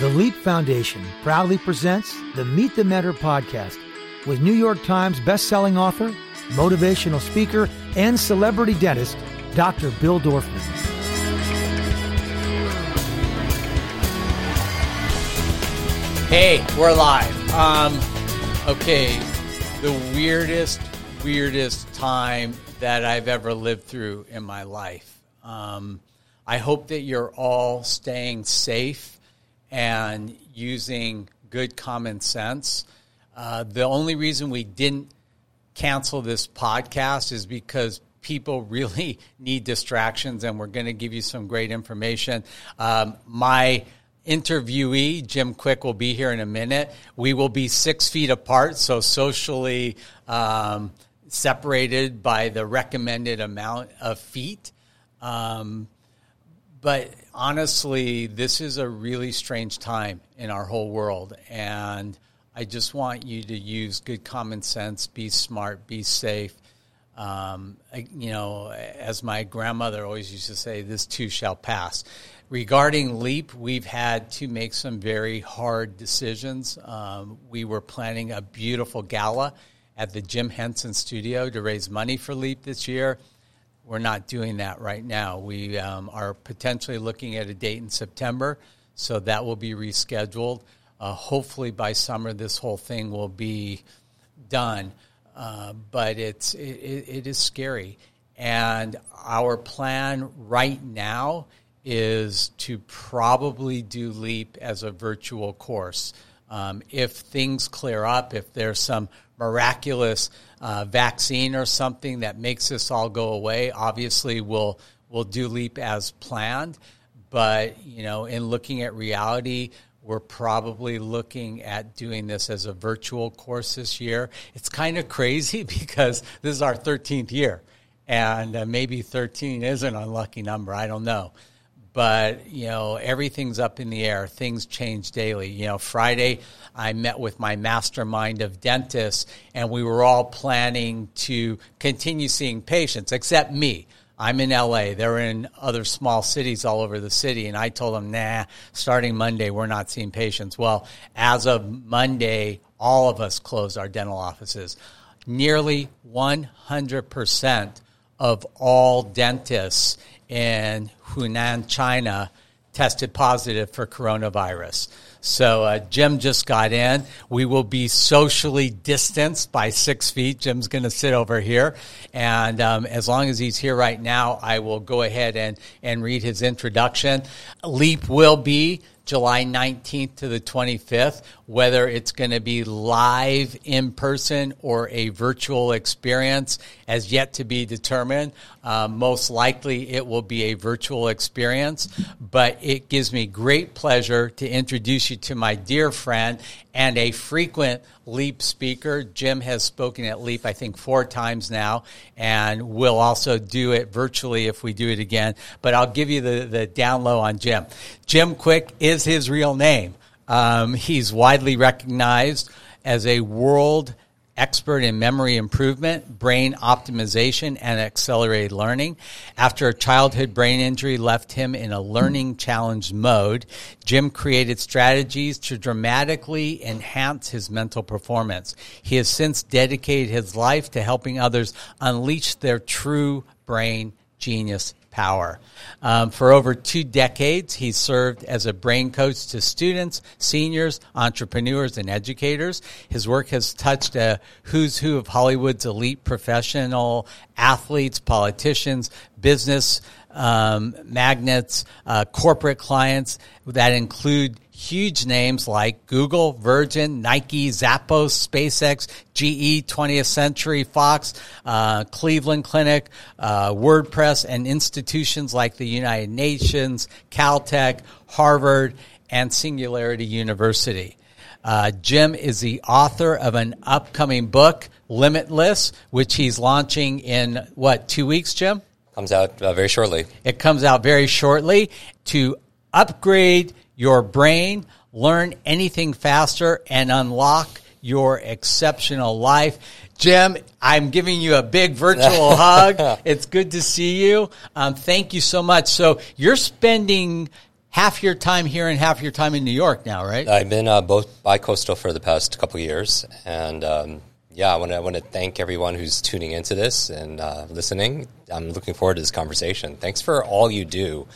The Leap Foundation proudly presents the Meet the Mentor podcast with New York Times bestselling author, motivational speaker, and celebrity dentist, Dr. Bill Dorfman. Hey, we're live. Um, okay, the weirdest, weirdest time that I've ever lived through in my life. Um, I hope that you're all staying safe and using good common sense. Uh, the only reason we didn't cancel this podcast is because people really need distractions, and we're going to give you some great information. Um, my interviewee, Jim Kwik, will be here in a minute. We will be six feet apart, so socially um, separated by the recommended amount of feet. Um, but honestly, this is a really strange time in our whole world. And I just want you to use good common sense, be smart, be safe. Um, you know, as my grandmother always used to say, this too shall pass. Regarding LEAP, we've had to make some very hard decisions. Um, we were planning a beautiful gala at the Jim Henson studio to raise money for LEAP this year. We're not doing that right now. We um, are potentially looking at a date in September, so that will be rescheduled. Uh, hopefully, by summer, this whole thing will be done. Uh, but it's it, it is scary, and our plan right now is to probably do Leap as a virtual course. Um, if things clear up, if there's some miraculous uh, vaccine or something that makes this all go away, obviously we'll we'll do Leap as planned. But you know, in looking at reality, we're probably looking at doing this as a virtual course this year. It's kind of crazy because this is our 13th year, and uh, maybe 13 is an unlucky number. I don't know but you know everything's up in the air. Things change daily. You know friday i met with my mastermind of dentists and we were all planning to continue seeing patients except me. I'm in la they're in other small cities all over the city and i told them nah starting monday we're not seeing patients. Well as of monday all of us closed our dental offices. Nearly 100% of all dentists in Hunan, China, tested positive for coronavirus. So uh, Jim just got in. We will be socially distanced by six feet. Jim's going to sit over here, and um, as long as he's here right now, I will go ahead and and read his introduction. Leap will be July 19th to the 25th. Whether it's going to be live in person or a virtual experience as yet to be determined. Uh, most likely it will be a virtual experience, but it gives me great pleasure to introduce you to my dear friend and a frequent LEAP speaker. Jim has spoken at LEAP, I think, four times now, and we'll also do it virtually if we do it again. But I'll give you the, the down low on Jim. Jim Kwik is his real name. Um, he's widely recognized as a world expert in memory improvement, brain optimization, and accelerated learning. After a childhood brain injury left him in a learning challenge mode, Jim created strategies to dramatically enhance his mental performance. He has since dedicated his life to helping others unleash their true brain genius power. Um, for over two decades, he served as a brain coach to students, seniors, entrepreneurs, and educators. His work has touched a who's who of Hollywood's elite professional athletes, politicians, business um, magnets, uh, corporate clients that include huge names like Google, Virgin, Nike, Zappos, SpaceX, GE, 20th Century Fox, uh, Cleveland Clinic, uh, WordPress, and institutions like the United Nations, Caltech, Harvard, and Singularity University. Uh, Jim is the author of an upcoming book, Limitless, which he's launching in what, two weeks, Jim? Comes out uh, very shortly. It comes out very shortly to upgrade your brain, learn anything faster, and unlock your exceptional life. Jim, I'm giving you a big virtual hug. It's good to see you. Um, thank you so much. So you're spending half your time here and half your time in New York now, right? I've been uh, both bi-coastal for the past couple years, and um, yeah, I want to I want to thank everyone who's tuning into this and uh, listening. I'm looking forward to this conversation. Thanks for all you do,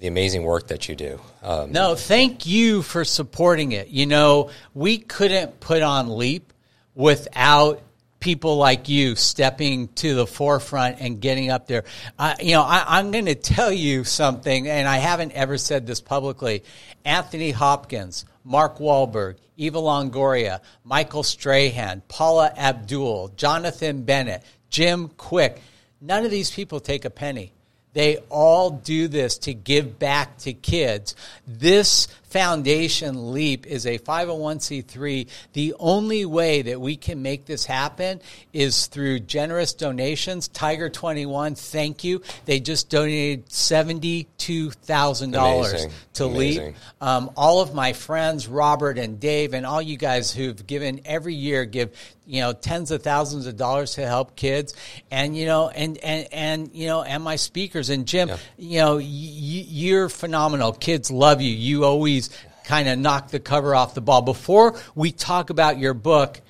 the amazing work that you do. Um, no, thank you for supporting it. You know, we couldn't put on Leap without people like you stepping to the forefront and getting up there. Uh, you know, I, am going to tell you something, and I haven't ever said this publicly. Anthony Hopkins, Mark Wahlberg, Eva Longoria, Michael Strahan, Paula Abdul, Jonathan Bennett, Jim Kwik. None of these people take a penny. They all do this to give back to kids. This Foundation Leap is a 501c3. The only way that we can make this happen is through generous donations. Tiger 21, thank you. They just donated $72,000 to Amazing. Leap. Um, all of my friends, Robert and Dave, and all you guys who've given every year give you know tens of thousands of dollars to help kids and you know and and and you know and my speakers and jim yeah. you know y- you're phenomenal kids love you you always kind of knock the cover off the ball. Before we talk about your book,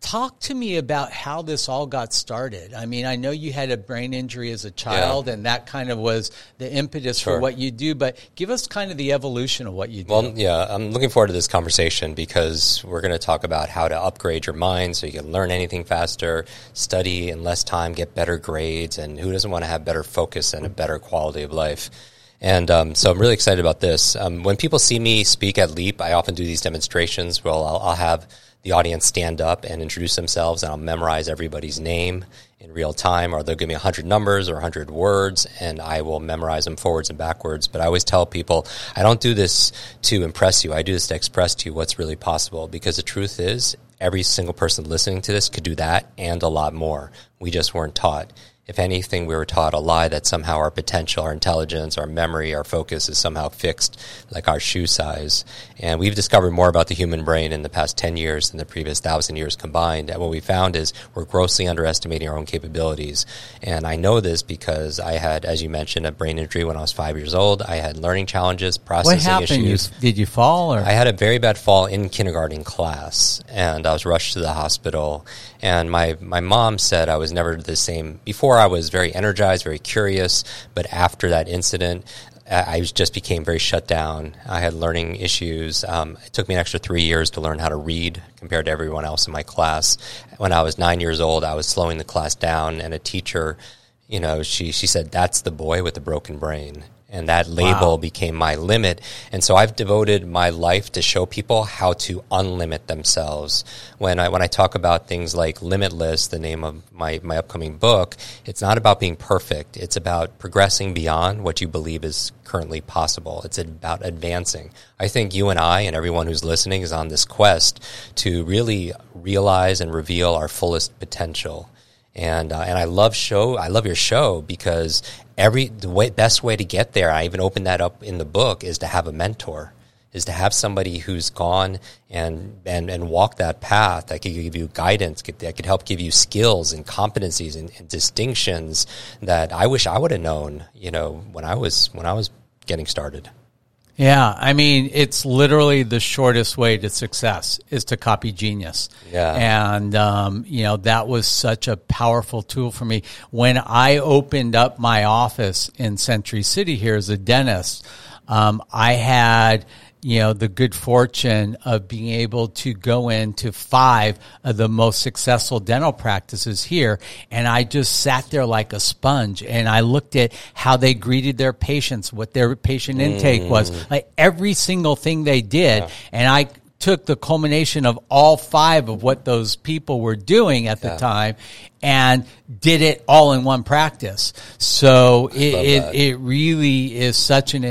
talk to me about how this all got started. I mean, I know you had a brain injury as a child, yeah. and that kind of was the impetus sure. for what you do. But give us kind of the evolution of what you do. Well, yeah, I'm looking forward to this conversation because we're going to talk about how to upgrade your mind so you can learn anything faster, study in less time, get better grades, and who doesn't want to have better focus and a better quality of life. And um, so I'm really excited about this. Um, when people see me speak at Leap, I often do these demonstrations where I'll, I'll, have the audience stand up and introduce themselves, and I'll memorize everybody's name in real time, or they'll give me 100 numbers or 100 words, and I will memorize them forwards and backwards. But I always tell people, I don't do this to impress you. I do this to express to you what's really possible, because the truth is, every single person listening to this could do that and a lot more. We just weren't taught if anything, we were taught a lie that somehow our potential, our intelligence, our memory, our focus is somehow fixed, like our shoe size. And we've discovered more about the human brain in the past 10 years than the previous thousand years combined. And what we found is we're grossly underestimating our own capabilities. And I know this because I had, as you mentioned, a brain injury when I was five years old. I had learning challenges, processing what happened? issues. You, did you fall? Or? I had a very bad fall in kindergarten class, and I was rushed to the hospital. And my, my mom said I was never the same before I was very energized, very curious, but after that incident, I just became very shut down. I had learning issues. Um, it took me an extra three years to learn how to read compared to everyone else in my class. When I was nine years old, I was slowing the class down, and a teacher, you know, she she said, "That's the boy with the broken brain." And that label wow. became my limit. And so I've devoted my life to show people how to unlimit themselves. When I when I talk about things like Limitless, the name of my my upcoming book, it's not about being perfect. It's about progressing beyond what you believe is currently possible. It's about advancing. I think you and I and everyone who's listening is on this quest to really realize and reveal our fullest potential and uh, and I love show I love your show because every the way, best way to get there I even opened that up in the book is to have a mentor is to have somebody who's gone and and and walk that path that could give you guidance that could help give you skills and competencies and, and distinctions that I wish I would have known you know when I was when I was getting started yeah, I mean, it's literally the shortest way to success is to copy genius. Yeah. And, um, you know, that was such a powerful tool for me. When I opened up my office in Century City here as a dentist, um, I had, you know, the good fortune of being able to go into five of the most successful dental practices here. And I just sat there like a sponge and I looked at how they greeted their patients, what their patient intake mm. was, like every single thing they did. Yeah. And I took the culmination of all five of what those people were doing at the yeah. time and did it all in one practice. So it, it, it, really is such an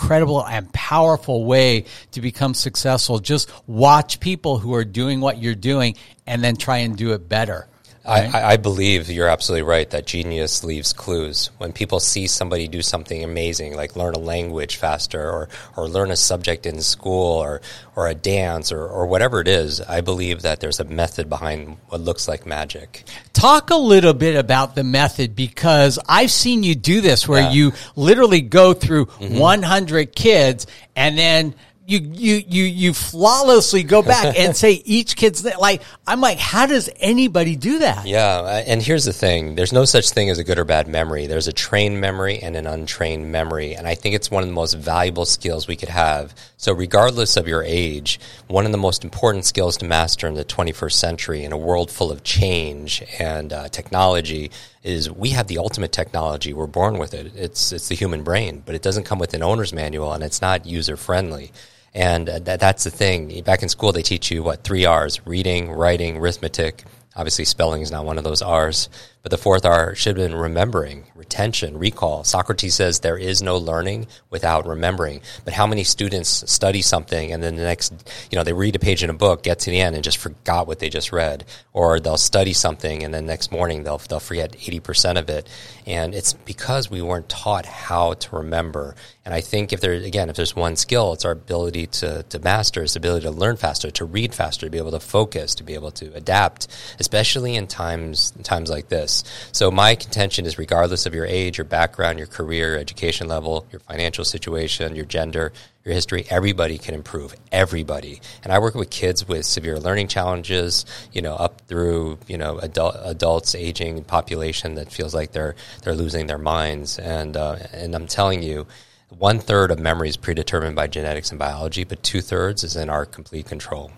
incredible and powerful way to become successful. Just watch people who are doing what you're doing and then try and do it better. Right? I, I believe you're absolutely right that genius leaves clues. When people see somebody do something amazing, like learn a language faster or, or learn a subject in school or, or a dance or, or whatever it is, I believe that there's a method behind what looks like magic. Talk a little bit about the method because I've seen you do this where Yeah. you literally go through mm-hmm. 100 kids and then you, you, you, you flawlessly go back and say each kid's na- like, I'm like, how does anybody do that? Yeah, and here's the thing there's no such thing as a good or bad memory. There's a trained memory and an untrained memory. And I think it's one of the most valuable skills we could have. So, regardless of your age, one of the most important skills to master in the 21st century in a world full of change and uh, technology is we have the ultimate technology. We're born with it. It's, it's the human brain, but it doesn't come with an owner's manual and it's not user friendly. And uh, that, that's the thing. Back in school, they teach you what three R's: reading, writing, arithmetic. Obviously, spelling is not one of those R's. But the fourth R should have been remembering, retention, recall. Socrates says there is no learning without remembering. But how many students study something and then the next, you know, they read a page in a book, get to the end, and just forgot what they just read, or they'll study something and then next morning they'll they'll forget eighty percent of it, and it's because we weren't taught how to remember. And I think if there again, if there's one skill, it's our ability to to master, it's ability to learn faster, to read faster, to be able to focus, to be able to adapt, especially in times in times like this. So my contention is, regardless of your age, your background, your career, your education level, your financial situation, your gender, your history, everybody can improve. Everybody. And I work with kids with severe learning challenges, you know, up through you know adult, adults, aging population that feels like they're they're losing their minds. And uh, and I'm telling you. One third of memory is predetermined by genetics and biology, but two thirds is in our complete control.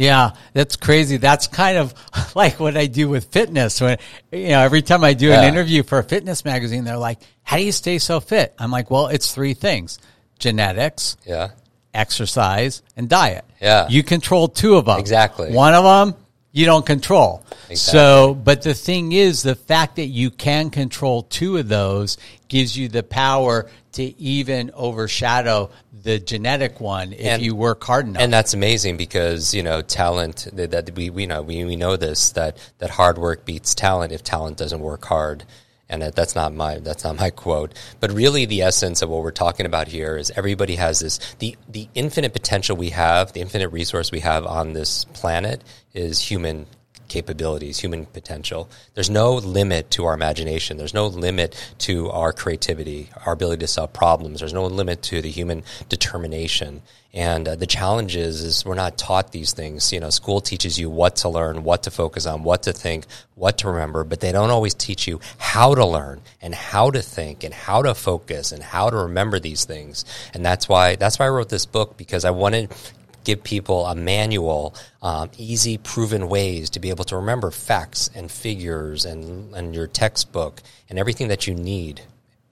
Yeah, that's crazy. That's kind of like what I do with fitness. When you know, every time I do an interview for a fitness magazine, they're like, "How do you stay so fit?" I'm like, "Well, it's three things: genetics, Yeah. exercise, and diet. Yeah. You control two of them. Exactly. One of them you don't control. Exactly. So, but the thing is, the fact that you can control two of those gives you the power to even overshadow the genetic one if And- you work hard enough. And that's amazing because you know talent that, that we we know we, we know this that that hard work beats talent if talent doesn't work hard. And that, that's not my that's not my quote, but really the essence of what we're talking about here is everybody has this the the infinite potential we have, the infinite resource we have on this planet is human capabilities, human potential. There's no limit to our imagination. There's no limit to our creativity, our ability to solve problems. There's no limit to the human determination. And uh, the challenge is, is we're not taught these things. You know, school teaches you what to learn, what to focus on, what to think, what to remember, but they don't always teach you how to learn and how to think and how to focus and how to remember these things. And that's why that's why I wrote this book because I wanted give people a manual, um, easy, proven ways to be able to remember facts and figures and, and your textbook and everything that you need.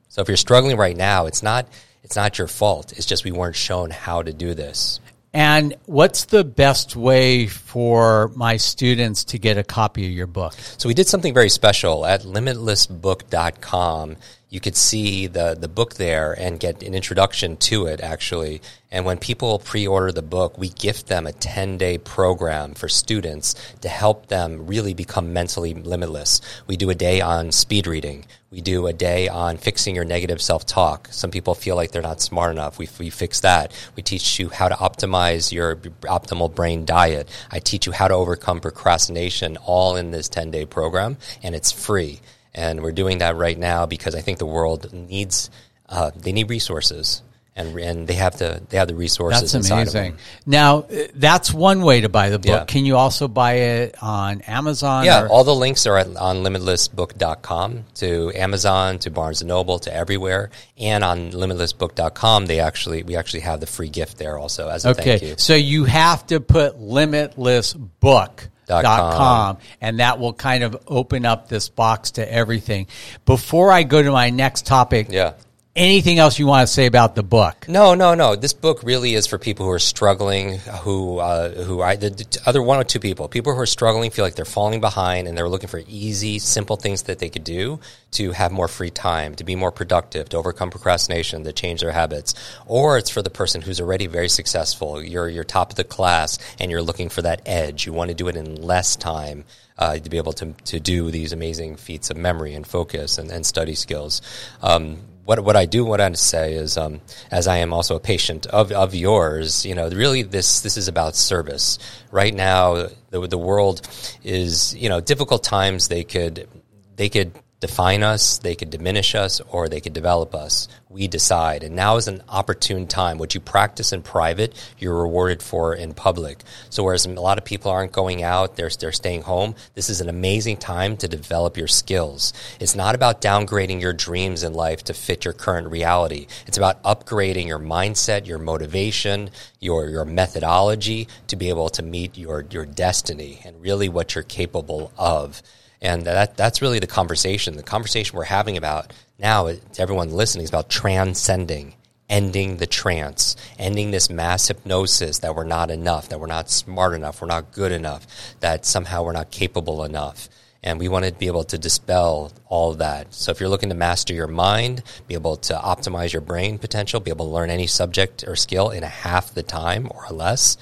So if you're struggling right now, it's not it's not your fault. It's just we weren't shown how to do this. And what's the best way for my students to get a copy of your book? So we did something very special at limitlessbook.com. You could see the, the book there and get an introduction to it, actually. And when people pre order the book, we gift them a 10 day program for students to help them really become mentally limitless. We do a day on speed reading. We do a day on fixing your negative self talk. Some people feel like they're not smart enough. We, we fix that. We teach you how to optimize your optimal brain diet. I teach you how to overcome procrastination all in this 10 day program, and it's free. And we're doing that right now because I think the world needs, uh, they need resources. And, and they have the they have the resources. That's inside of amazing. Now, uh, that's one way to buy the book. Yeah. Can you also buy it on Amazon? Yeah, or- all the links are at, on limitlessbook.com to Amazon, to Barnes and Noble, to everywhere. And on limitlessbook.com, they actually we actually have the free gift there also as a thank you. so you have to put limitlessbook.com Dot com. and that will kind of open up this box to everything. Before I go to my next topic, Yeah. Anything else you want to say about the book? No, no, no. This book really is for people who are struggling, who uh, who I the, the other one or two people, people who are struggling, feel like they're falling behind, and they're looking for easy, simple things that they could do to have more free time, to be more productive, to overcome procrastination, to change their habits. Or it's for the person who's already very successful. You're you're top of the class, and you're looking for that edge. You want to do it in less time. Uh, to be able to, to do these amazing feats of memory and focus and, and study skills. Um, what what I do want to say is, um, as I am also a patient of, of yours, you know, really this this is about service. Right now, the the world is you know difficult times. They could they could define us, they could diminish us, or they could develop us. We decide. And now is an opportune time. What you practice in private, you're rewarded for in public. So whereas a lot of people aren't going out, they're, they're staying home, this is an amazing time to develop your skills. It's not about downgrading your dreams in life to fit your current reality. It's about upgrading your mindset, your motivation, your, your methodology to be able to meet your, your destiny and really what you're capable of. And that, that's really the conversation. The conversation we're having about now, to everyone listening, is about transcending, ending the trance, ending this mass hypnosis that we're not enough, that we're not smart enough, we're not good enough, that somehow we're not capable enough. And we want to be able to dispel all that. So if you're looking to master your mind, be able to optimize your brain potential, be able to learn any subject or skill in a half the time or less,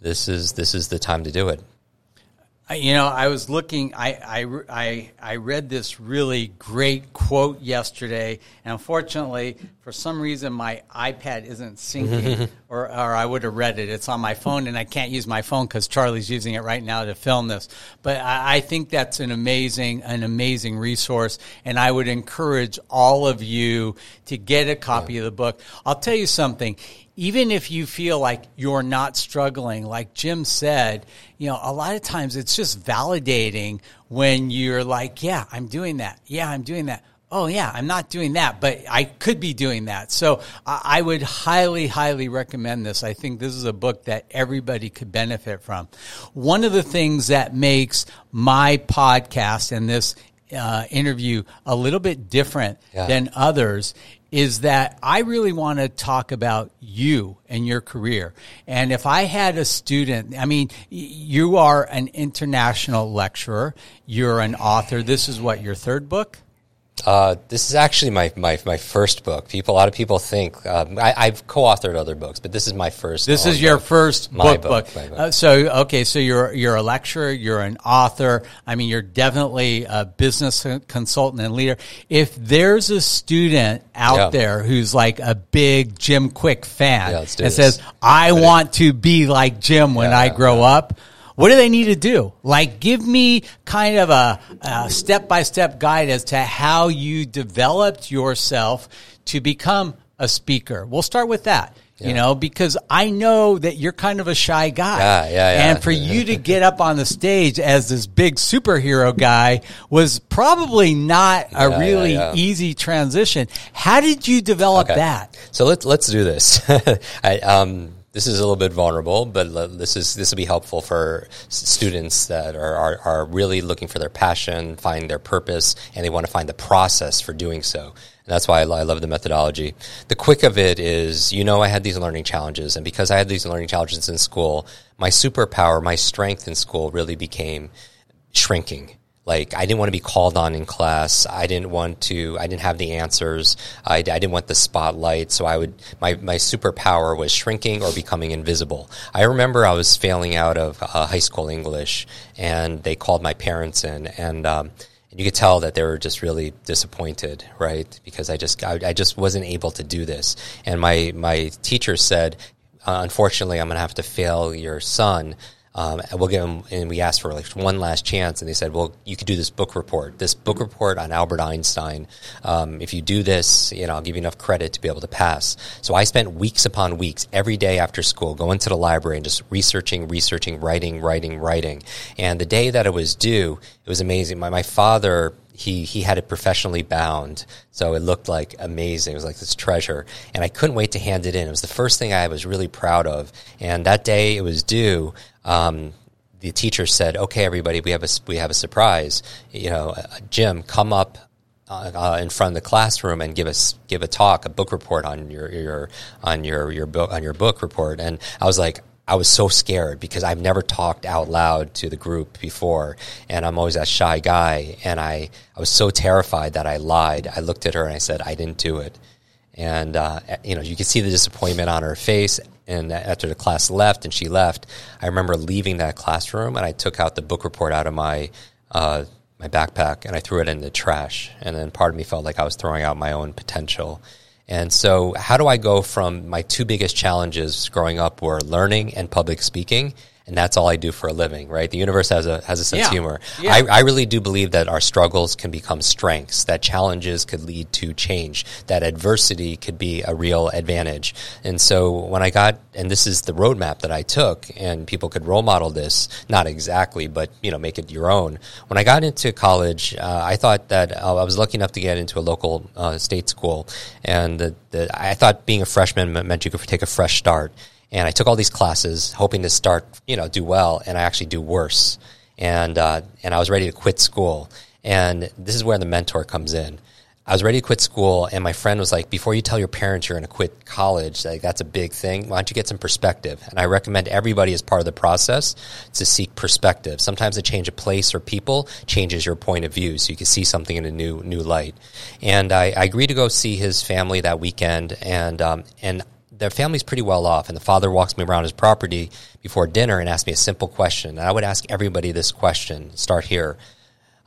this is this is the time to do it. You know, I was looking. I, I, I, I read this really great quote yesterday, and unfortunately, for some reason, my iPad isn't syncing, or, or I would have read it. It's on my phone, and I can't use my phone because Charlie's using it right now to film this. But I, I think that's an amazing, an amazing resource, and I would encourage all of you to get a copy yeah. of the book. I'll tell you something even if you feel like you're not struggling, like Jim said, you know, a lot of times it's just validating when you're like, yeah, I'm doing that. Yeah, I'm doing that. Oh, yeah, I'm not doing that, but I could be doing that. So I would highly, highly recommend this. I think this is a book that everybody could benefit from. One of the things that makes my podcast and this uh, interview a little bit different yeah. than others is that I really want to talk about you and your career. And if I had a student, I mean, you are an international lecturer, you're an author. This is what, your third book? Uh, this is actually my, my, my first book. People, a lot of people think um, I, have co-authored other books, but this is my first. This is your book. first book. book. book. Uh, so okay, so you're you're a lecturer, you're an author. I mean, you're definitely a business consultant and leader. If there's a student out yeah. there who's like a big Jim Kwik fan yeah, and this. says, "I want to be like Jim when yeah, I grow up." What do they need to do? Like, give me kind of a step by step guide as to how you developed yourself to become a speaker. We'll start with that. Yeah. You know, because I know that you're kind of a shy guy. Yeah, yeah, yeah. And for you to get up on the stage as this big superhero guy was probably not a yeah, really yeah, easy transition. How did you develop okay. that? So let's let's do this. I, um, this is a little bit vulnerable, but this is this will be helpful for students that are, are, are really looking for their passion, find their purpose, and they want to find the process for doing so. And that's why I, I love the methodology. The quick of it is, you know, I had these learning challenges, and because I had these learning challenges in school, my superpower, my strength in school really became shrinking like I didn't want to be called on in class. I didn't want to. I didn't have the answers. I, I didn't want the spotlight. So I would. My my superpower was shrinking or becoming invisible. I remember I was failing out of uh, high school English, and they called my parents in, and um, and you could tell that they were just really disappointed, right? Because I just I, I just wasn't able to do this. And my my teacher said, uh, unfortunately, I'm going to have to fail your son um, we'll give them, and we asked for like one last chance, and they said, "Well, you could do this book report, this book report on Albert Einstein. Um, if you do this, you know, I'll give you enough credit to be able to pass." So I spent weeks upon weeks every day after school going to the library and just researching, researching, writing, writing, writing. And the day that it was due, it was amazing. My my father he he had it professionally bound, so it looked like amazing. It was like this treasure, and I couldn't wait to hand it in. It was the first thing I was really proud of. And that day it was due. Um, the teacher said, "Okay, everybody, we have a we have a surprise. You know, uh, Jim, come up uh, uh, in front of the classroom and give us give a talk, a book report on your your on your your book on your book report. And I was like, I was so scared because I've never talked out loud to the group before, and I'm always that shy guy. And I, I was so terrified that I lied. I looked at her and I said, I didn't do it. And, uh, you know, you could see the disappointment on her face. And after the class left and she left, I remember leaving that classroom and I took out the book report out of my, uh, my backpack and I threw it in the trash. And then part of me felt like I was throwing out my own potential. And so, how do I go from my two biggest challenges growing up were learning and public speaking and that's all I do for a living, right? The universe has a has a sense Yeah. of humor. Yeah. I, I really do believe that our struggles can become strengths, that challenges could lead to change, that adversity could be a real advantage. And so when I got, and this is the roadmap that I took, and people could role model this, not exactly, but you know, make it your own. When I got into college, uh, I thought that uh, I was lucky enough to get into a local uh, state school, and the, the, I thought being a freshman meant- meant you could take a fresh start. And I took all these classes, hoping to start, you know, do well, and I actually do worse. And uh, and I was ready to quit school. And this is where the mentor comes in. I was ready to quit school, and my friend was like, "Before you tell your parents you're going to quit college, like that's a big thing. Why don't you get some perspective?" And I recommend everybody as part of the process to seek perspective. Sometimes a change of place or people changes your point of view, so you can see something in a new new light. And I, I agreed to go see his family that weekend, and um, and their family's pretty well off, and the father walks me around his property before dinner and asks me a simple question. And I would ask everybody this question. Start here.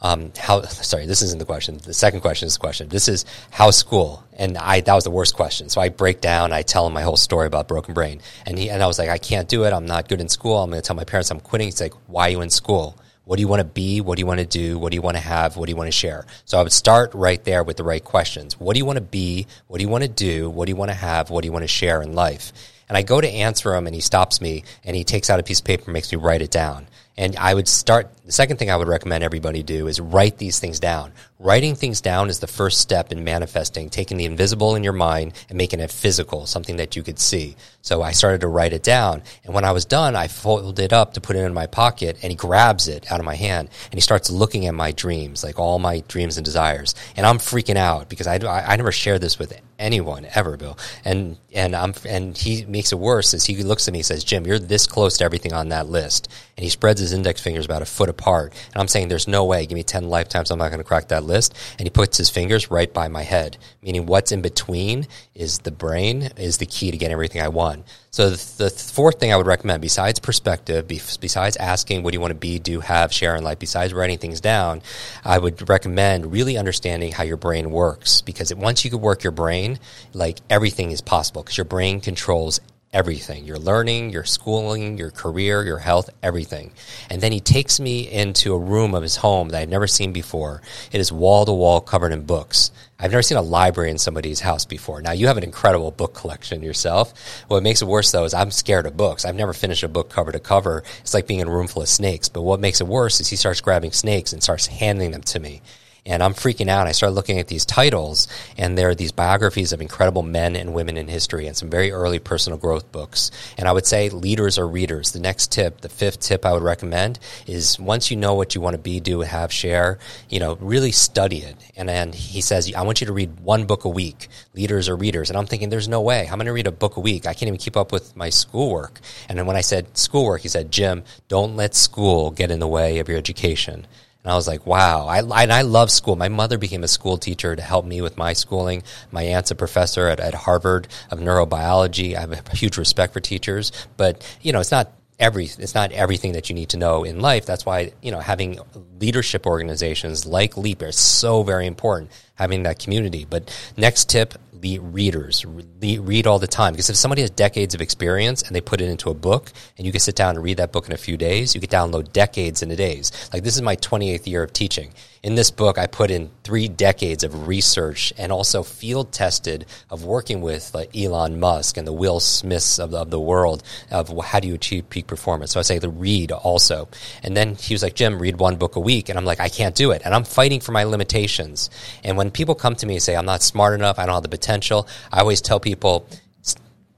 Um, how? Sorry, this isn't the question. The second question is the question. This is how school? And I that was the worst question. So I break down. I tell him my whole story about broken brain, and he and I was like, I can't do it. I'm not good in school. I'm going to tell my parents I'm quitting. He's like, Why are you in school? What do you want to be? What do you want to do? What do you want to have? What do you want to share? So I would start right there with the right questions. What do you want to be? What do you want to do? What do you want to have? What do you want to share in life? And I go to answer him and he stops me and he takes out a piece of paper and makes me write it down. And I would start, the second thing I would recommend everybody do is write these things down. Writing things down is the first step in manifesting, taking the invisible in your mind and making it physical, something that you could see. So I started to write it down. And when I was done, I folded it up to put it in my pocket and he grabs it out of my hand and he starts looking at my dreams, like all my dreams and desires. And I'm freaking out because I, I, I never shared this with anyone ever, Bill. And, and I'm, and he makes it worse as he looks at me and says, Jim, you're this close to everything on that list. And he spreads his index fingers about a foot apart. Part and I'm saying, there's no way. Give me 10 lifetimes. I'm not going to crack that list. And he puts his fingers right by my head, meaning what's in between is the brain is the key to getting everything I want. So the, the fourth thing I would recommend, besides perspective, be, besides asking what do you want to be, do, have, share in life, besides writing things down, I would recommend really understanding how your brain works. Because once you can work your brain, like everything is possible. Because your brain controls everything your learning, your schooling, your career, your health, everything. And then he takes me into a room of his home that I've never seen before. It is wall to wall covered in books. I've never seen a library in somebody's house before. Now, you have an incredible book collection yourself. What makes it worse, though, is I'm scared of books. I've never finished a book cover to cover. It's like being in a room full of snakes. But what makes it worse is he starts grabbing snakes and starts handing them to me and I'm freaking out. I started looking at these titles, and there are these biographies of incredible men and women in history and some very early personal growth books. And I would say leaders are readers. The next tip, the fifth tip I would recommend is once you know what you want to be, do, have, share, you know, really study it. And then he says, I want you to read one book a week. Leaders are readers. And I'm thinking, there's no way. I'm going to read a book a week. I can't even keep up with my schoolwork. And then when I said schoolwork, he said, Jim, don't let school get in the way of your education. And I was like, wow. I, and I love school. My mother became a school teacher to help me with my schooling. My aunt's a professor at, at Harvard of neurobiology. I have a huge respect for teachers, but you know, it's not every, it's not everything that you need to know in life. That's why, you know, having leadership organizations like LEAP are so very important, having that community. But next tip, readers Re- read all the time. Because if somebody has decades of experience and they put it into a book and you can sit down and read that book in a few days you could download decades in a days. Like this is my 28th year of teaching. In this book i put in three decades of research and also field tested of working with like elon musk and the will smiths of the, of the world of how do you achieve peak performance? So i say the read also. And then he was like jim read one book a week. And i'm like i can't do it. And i'm fighting for my limitations. And when people come to me and say i'm not smart enough i don't have the potential i always tell people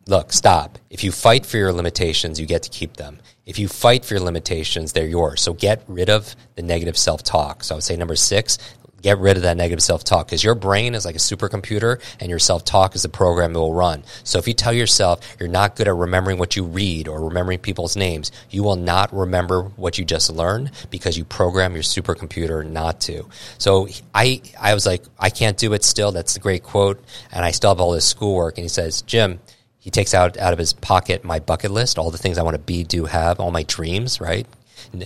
look, stop. If you fight for your limitations, you get to keep them. If you fight for your limitations, they're yours. So get rid of the negative self talk. So I would say number six, get rid of that negative self-talk because your brain is like a supercomputer and your self-talk is the program it will run. So if you tell yourself you're not good at remembering what you read or remembering people's names, you will not remember what you just learned because you program your supercomputer not to. So I, I was like, I can't do it still. That's a great quote. And I still have all this schoolwork. And he says, Jim, he takes out out of his pocket my bucket list, all the things I want to be, do, have, all my dreams, right?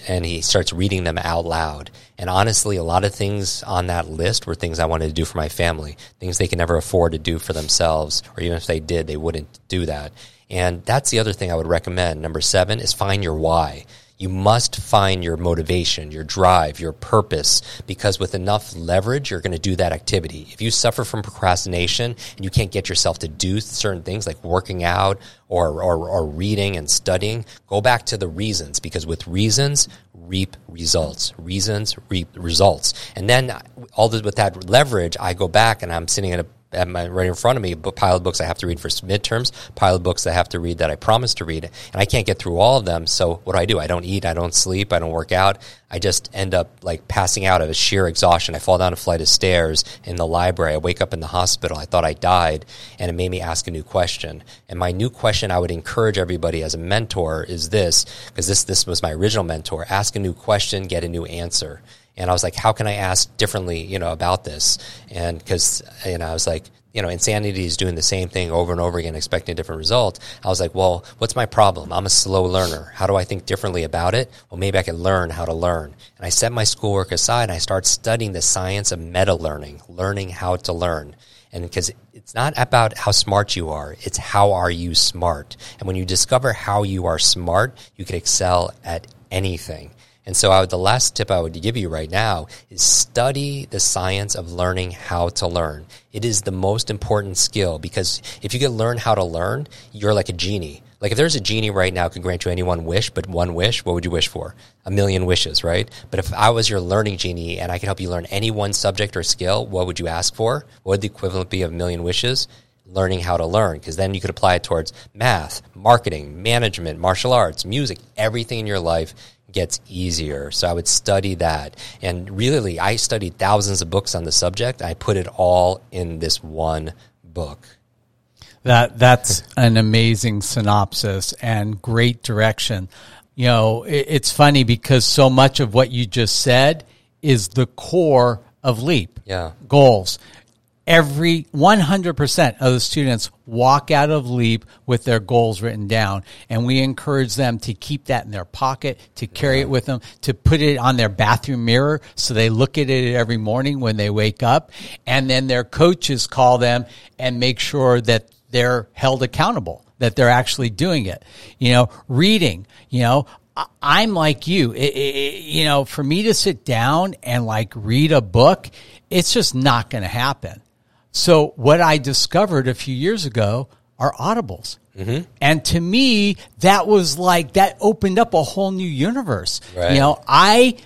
And he starts reading them out loud. And honestly, a lot of things on that list were things I wanted to do for my family, things they can never afford to do for themselves, or even if they did, they wouldn't do that. And that's the other thing I would recommend. Number seven is find your why. You must find your motivation, your drive, your purpose, because with enough leverage, you're going to do that activity. If you suffer from procrastination and you can't get yourself to do certain things like working out or, or, or reading and studying, go back to the reasons, because with reasons, reap results. Reasons reap results. And then all this, with that leverage, I go back and I'm sitting at a at my, right in front of me, pile of books I have to read for midterms, pile of books I have to read that I promised to read, and I can't get through all of them. So what do I do? I don't eat, I don't sleep, I don't work out. I just end up like passing out of a sheer exhaustion. I fall down a flight of stairs in the library. I wake up in the hospital. I thought I died, and it made me ask a new question. And my new question I would encourage everybody as a mentor is this, because this this was my original mentor: ask a new question, get a new answer. And I was like, how can I ask differently, you know, about this? And because, you know, I was like, you know, insanity is doing the same thing over and over again, expecting a different result. I was like, well, what's my problem? I'm a slow learner. How do I think differently about it? Well, maybe I can learn how to learn. And I set my schoolwork aside and I start studying the science of meta learning, learning how to learn. And because it's not about how smart you are, it's how are you smart. And when you discover how you are smart, you can excel at anything. And so would, the last tip I would give you right now is study the science of learning how to learn. It is the most important skill because if you can learn how to learn, you're like a genie. Like if there's a genie right now could grant you any one wish, but one wish, what would you wish for? A million wishes, right? But if I was your learning genie and I could help you learn any one subject or skill, what would you ask for? What would the equivalent be of a million wishes? learning how to learn because then you could apply it towards math, marketing, management, martial arts, music, everything in your life gets easier. So I would study that. And really, I studied thousands of books on the subject. I put it all in this one book. That that's an amazing synopsis and great direction. You know, it, it's funny because so much of what you just said is the core of Leap. Yeah. Goals every 100% of the students walk out of leap with their goals written down and we encourage them to keep that in their pocket to carry it with them to put it on their bathroom mirror so they look at it every morning when they wake up and then their coaches call them and make sure that they're held accountable that they're actually doing it you know reading you know I'm like you. It, it, you know, for me to sit down and like read a book, it's just not going to happen. So what I discovered a few years ago are audibles. Mm-hmm. And to me, that was like, that opened up a whole new universe. Right. You know, I,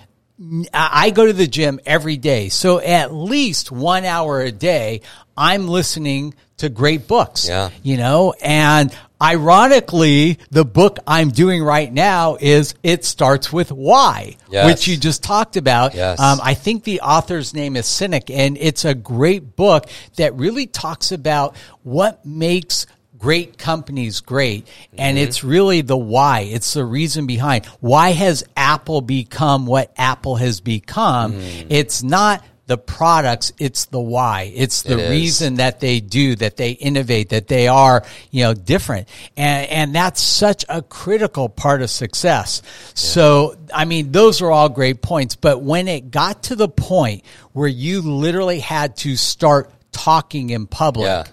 I go to the gym every day. So at least one hour a day, I'm listening to great books. Yeah. You know, and Ironically, the book I'm doing right now is It Starts With Why, yes. which you just talked about. Yes. Um, I think the author's name is Sinek, and it's a great book that really talks about what makes great companies great. And mm-hmm. it's really the why. It's the reason behind why has Apple become what Apple has become? Mm. It's not the products, it's the why. It's the it reason that they do, that they innovate, that they are, you know, different. And, and that's such a critical part of success. Yeah. So, I mean, those are all great points. But when it got to the point where you literally had to start talking in public, yeah.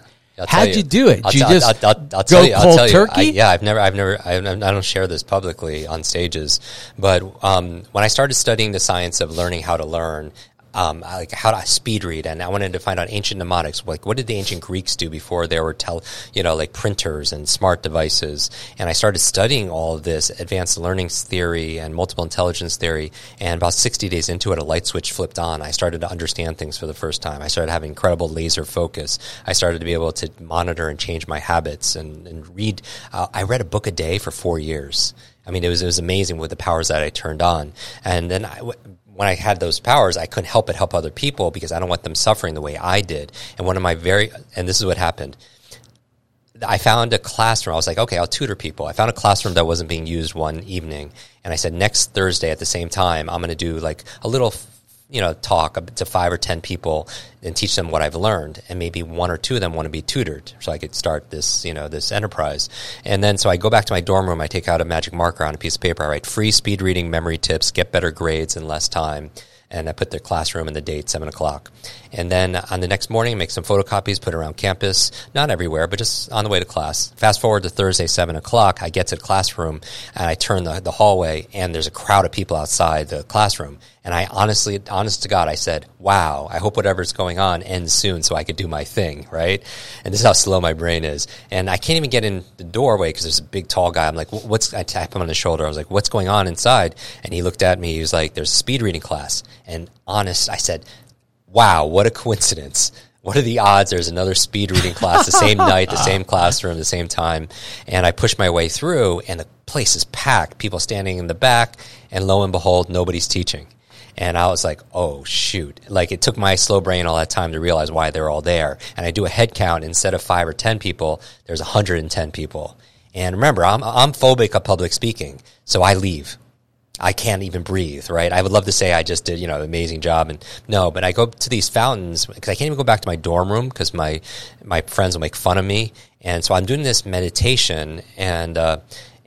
How'd you. you. do it? I'll Did you just I'll, I'll, I'll go you, cold turkey? I, yeah, I've never, I've never, I, I, don't share this publicly on stages. But um, when I started studying the science of learning how to learn, um, like how to speed read, and I wanted to find out ancient mnemonics. Like, what did the ancient Greeks do before there were tell, you know, like printers and smart devices? And I started studying all of this advanced learning theory and multiple intelligence theory. And about sixty days into it, a light switch flipped on. I started to understand things for the first time. I started having incredible laser focus. I started to be able to monitor and change my habits and, and read. Uh, I read a book a day for four years. I mean, it was it was amazing with the powers that I turned on. And then I, when I had those powers, I couldn't help but help other people because I don't want them suffering the way I did. And one of my very, and this is what happened. I found a classroom. I was like, okay, I'll tutor people. I found a classroom that wasn't being used one evening. And I said, next Thursday at the same time, I'm going to do like a little you know, talk to five or ten people and teach them what I've learned, and maybe one or two of them want to be tutored, so I could start this, you know, this enterprise. And then, so I go back to my dorm room. I take out a magic marker on a piece of paper. I write free speed reading memory tips, get better grades in less time and I put the classroom and the date, 7 o'clock. And then on the next morning, make some photocopies, put around campus, not everywhere, but just on the way to class. Fast forward to Thursday, 7 o'clock, I get to the classroom and I turn the, the hallway and there's a crowd of people outside the classroom. And I honestly, honest to God, I said, wow, I hope whatever's going on ends soon so I could do my thing, right? And this is how slow my brain is. And I can't even get in the doorway because there's a big tall guy. I'm like, what's, I tap him on the shoulder. I was like, what's going on inside? And he looked at me. He was like, there's a speed reading class. And honest, I said, wow, what a coincidence. What are the odds there's another speed reading class the same night, the same classroom, the same time? And I push my way through and the place is packed, people standing in the back, and lo and behold, nobody's teaching. And I was like, oh, shoot. Like it took my slow brain all that time to realize why they're all there. And I do a head count instead of five or 10 people, there's 110 people. And remember, I'm, I'm phobic of public speaking. So I leave. I can't even breathe, right? I would love to say I just did, you know, an amazing job and no, but I go to these fountains because I can't even go back to my dorm room because my, my friends will make fun of me. And so I'm doing this meditation and, uh,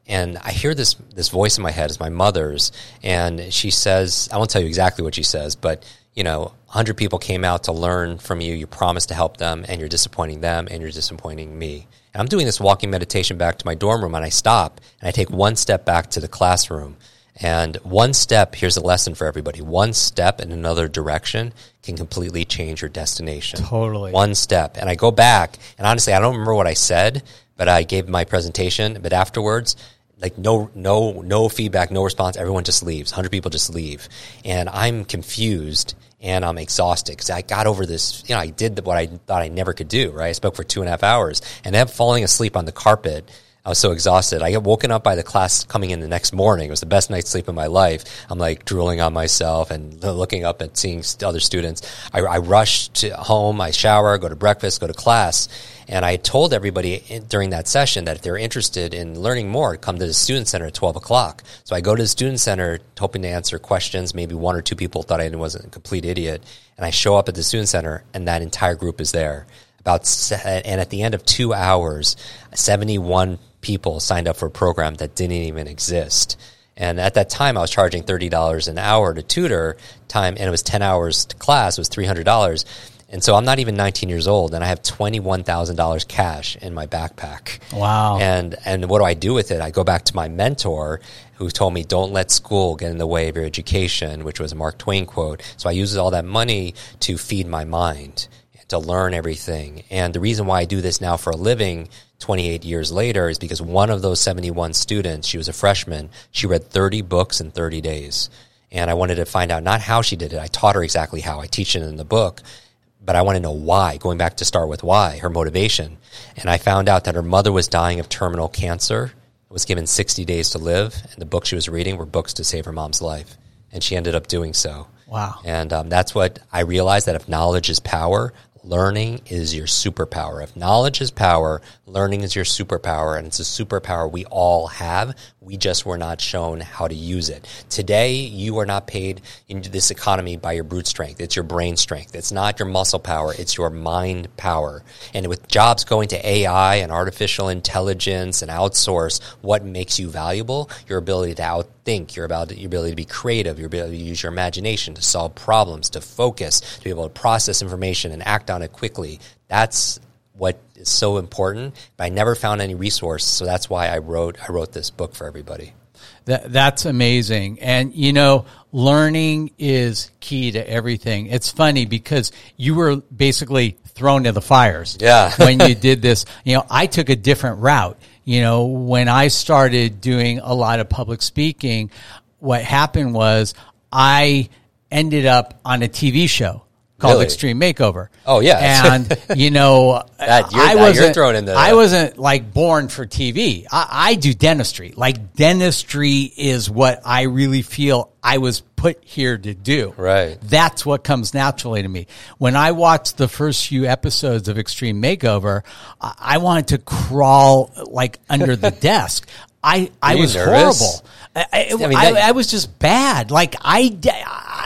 and I hear this this voice in my head. It's my mother's, and she says, "I won't tell you exactly what she says, but you know, hundred people came out to learn from you. You promised to help them, and you're disappointing them, and you're disappointing me." And I'm doing this walking meditation back to my dorm room, and I stop and I take one step back to the classroom. And one step, here's a lesson for everybody. One step in another direction can completely change your destination. Totally. One step. And I go back, and honestly, I don't remember what I said, but I gave my presentation. But afterwards, like no no no feedback, no response. Everyone just leaves. Hundred people just leave, and I'm confused and I'm exhausted because I got over this. You know, I did what I thought I never could do. Right, I spoke for two and a half hours, and then falling asleep on the carpet. I was so exhausted. I got woken up by the class coming in the next morning. It was the best night's sleep of my life. I'm like drooling on myself and looking up and seeing other students. I, I rush to home. I shower, go to breakfast, go to class and I told everybody during that session that if they're interested in learning more, come to the student center at 12 o'clock. So I go to the student center hoping to answer questions. Maybe one or two people thought I wasn't a complete idiot. And I show up at the student center and that entire group is there. About, and at the end of two hours, 71 people signed up for a program that didn't even exist. And at that time, I was charging $30 an hour to tutor time, and it was 10 hours to class, it was $300 and so I'm not even 19 years old, and I have $21,000 cash in my backpack. Wow. And and what do I do with it? I go back to my mentor, who told me, "Don't let school get in the way of your education," which was a Mark Twain quote. So I use all that money to feed my mind, to learn everything. And the reason why I do this now for a living. 28 years later is because one of those 71 students, she was a freshman, she read 30 books in 30 days. And I wanted to find out not how she did it. I taught her exactly how. I teach it in the book but I want to know why, going back to start with why, her motivation. And I found out that her mother was dying of terminal cancer, was given 60 days to live, and the books she was reading were books to save her mom's life. And she ended up doing so. Wow. And um, that's what I realized that if knowledge is power, learning is your superpower. If knowledge is power, learning is your superpower, and it's a superpower we all have. We just were not shown how to use it. Today, you are not paid in this economy by your brute strength. It's your brain strength. It's not your muscle power. It's your mind power. And with jobs going to AI and artificial intelligence and outsource, what makes you valuable? Your ability to outthink, your ability, your ability to be creative, your ability to use your imagination to solve problems, to focus, to be able to process information and act on it quickly. That's what is so important. But I never found any resource, so that's why I wrote I wrote this book for everybody. That that's amazing. And you know, learning is key to everything. It's funny because you were basically thrown to the fires. Yeah. when you did this, you know, I took a different route. You know, when I started doing a lot of public speaking, what happened was I ended up on a TV show called Really? Extreme Makeover. Oh, yeah. and you know, That- you're- I wasn't thrown in the- I wasn't like born for TV. I, I do dentistry. Like dentistry is what I really feel I was put here to do. Right. That's what comes naturally to me. When I watched the first few episodes of Extreme Makeover, I, I wanted to crawl like under the desk. I, I was nervous? horrible. I, I, I mean, that- I was just bad. Like I,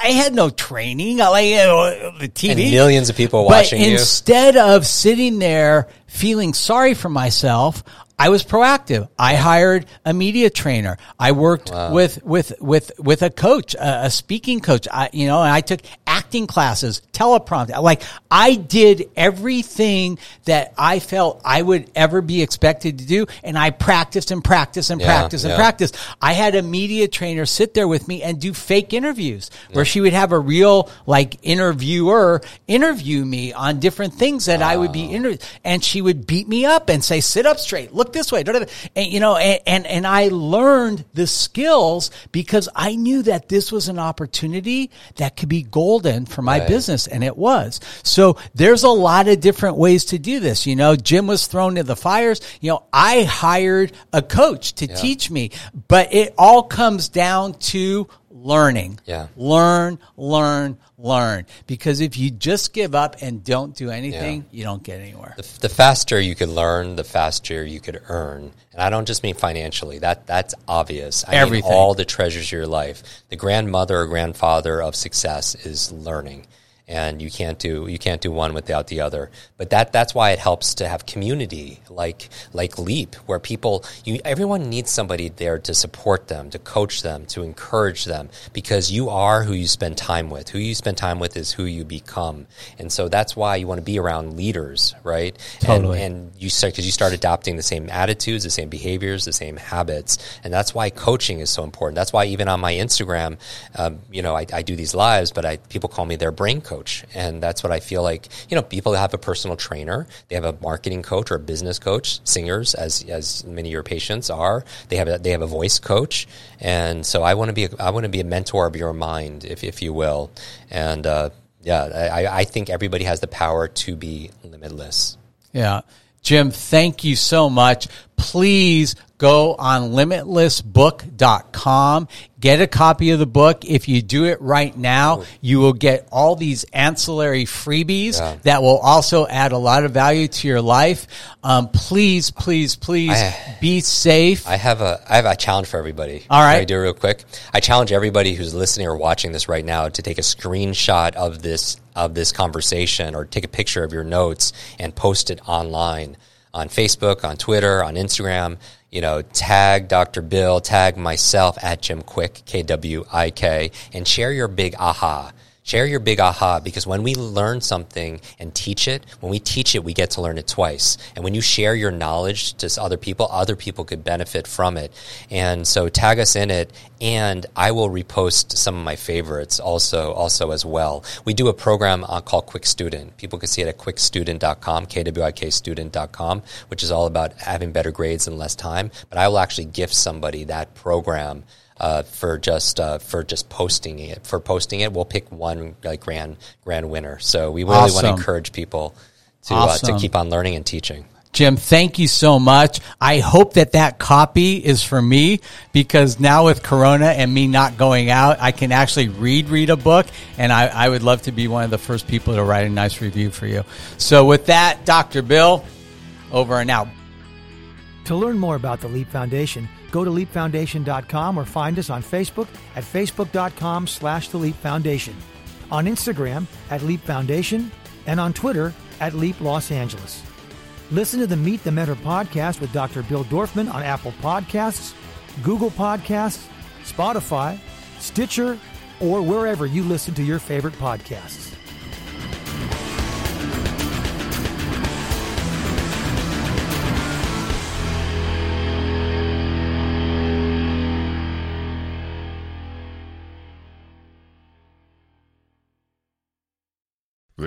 I had no training. I like you know, the TV. And millions of people But watching you. instead of sitting there feeling sorry for myself, I was proactive. I hired a media trainer. I worked with with with with a coach, a, a speaking coach. I, you know, and I took acting classes, teleprompter. Like I did everything that I felt I would ever be expected to do, and I practiced and practiced and Yeah, practiced and yeah. practiced. I had a media trainer sit there with me and do fake interviews where she would have a real like interviewer interview me on different things that I would be interviewed, and she would beat me up and say, "Sit up straight, look this way," and you know, and, and and I learned the skills because I knew that this was an opportunity that could be golden for my Right. business, and it was. So there's a lot of different ways to do this. You know, Jim was thrown to the fires. You know, I hired a coach to teach me, but it all comes down to learning. Yeah. Learn, learn, learn. Because if you just give up and don't do anything, Yeah. you don't get anywhere. the, the faster you could learn, the faster you could earn. And I don't just mean financially. That that's obvious. I Everything. mean all the treasures of your life. The grandmother or grandfather of success is learning. And you can't do you can't do one without the other. But that that's why it helps to have community like like Leap, where people you everyone needs somebody there to support them, to coach them, to encourage them, because you are who you spend time with. Who you spend time with is who you become. And so that's why you want to be around leaders, right? Totally. And, and you start because you start adopting the same attitudes, the same behaviors, the same habits, and that's why coaching is so important. That's why even on my Instagram, um, you know, I, I do these lives, but I people call me their brain coach, and that's what I feel like. You know, people have a personal trainer, they have a marketing coach or a business coach, singers, as as many of your patients are. They have a, they have a voice coach, and so I want to be a, I want to be a mentor of your mind, if if you will, and. Uh, yeah, I, I think everybody has the power to be limitless. Yeah. Jim, thank you so much. Please go on limitlessbook.com. Get a copy of the book. If you do it right now, you will get all these ancillary freebies Yeah. that will also add a lot of value to your life. Um, please, please, please I- be safe. I have a I have a challenge for everybody. All Can right. I do it real quick? I challenge everybody who's listening or watching this right now to take a screenshot of this of this conversation or take a picture of your notes and post it online on Facebook, on Twitter, on Instagram. You know, tag Dr. Bill, tag myself at Jim Kwik, K W I K, and share your big aha. Share your big aha because when we learn something and teach it, when we teach it, we get to learn it twice. And when you share your knowledge to other people, other people could benefit from it. And so tag us in it and I will repost some of my favorites also, also as well. We do a program uh, called Kwik Student. People can see it at kwikstudent.com, K-W-I-K student.com, which is all about having better grades in less time. But I will actually gift somebody that program uh, for just uh, for just posting it. For posting it, we'll pick one like grand grand winner. So we really want to encourage people to uh, Awesome. to keep on learning and teaching. Jim, thank you so much. I hope that that copy is for me because now with Corona and me not going out, I can actually read read a book, and I, I would love to be one of the first people to write a nice review for you. So with that, Dr. Bill, over and out. To learn more about the Leap Foundation, go to leapfoundation.com or find us on Facebook at facebook.com slash the Leap Foundation, on Instagram at Leap Foundation, and on Twitter at Leap Los Angeles. Listen to the Meet the Mentor podcast with Dr. Bill Dorfman on Apple Podcasts, Google Podcasts, Spotify, Stitcher, or wherever you listen to your favorite podcasts.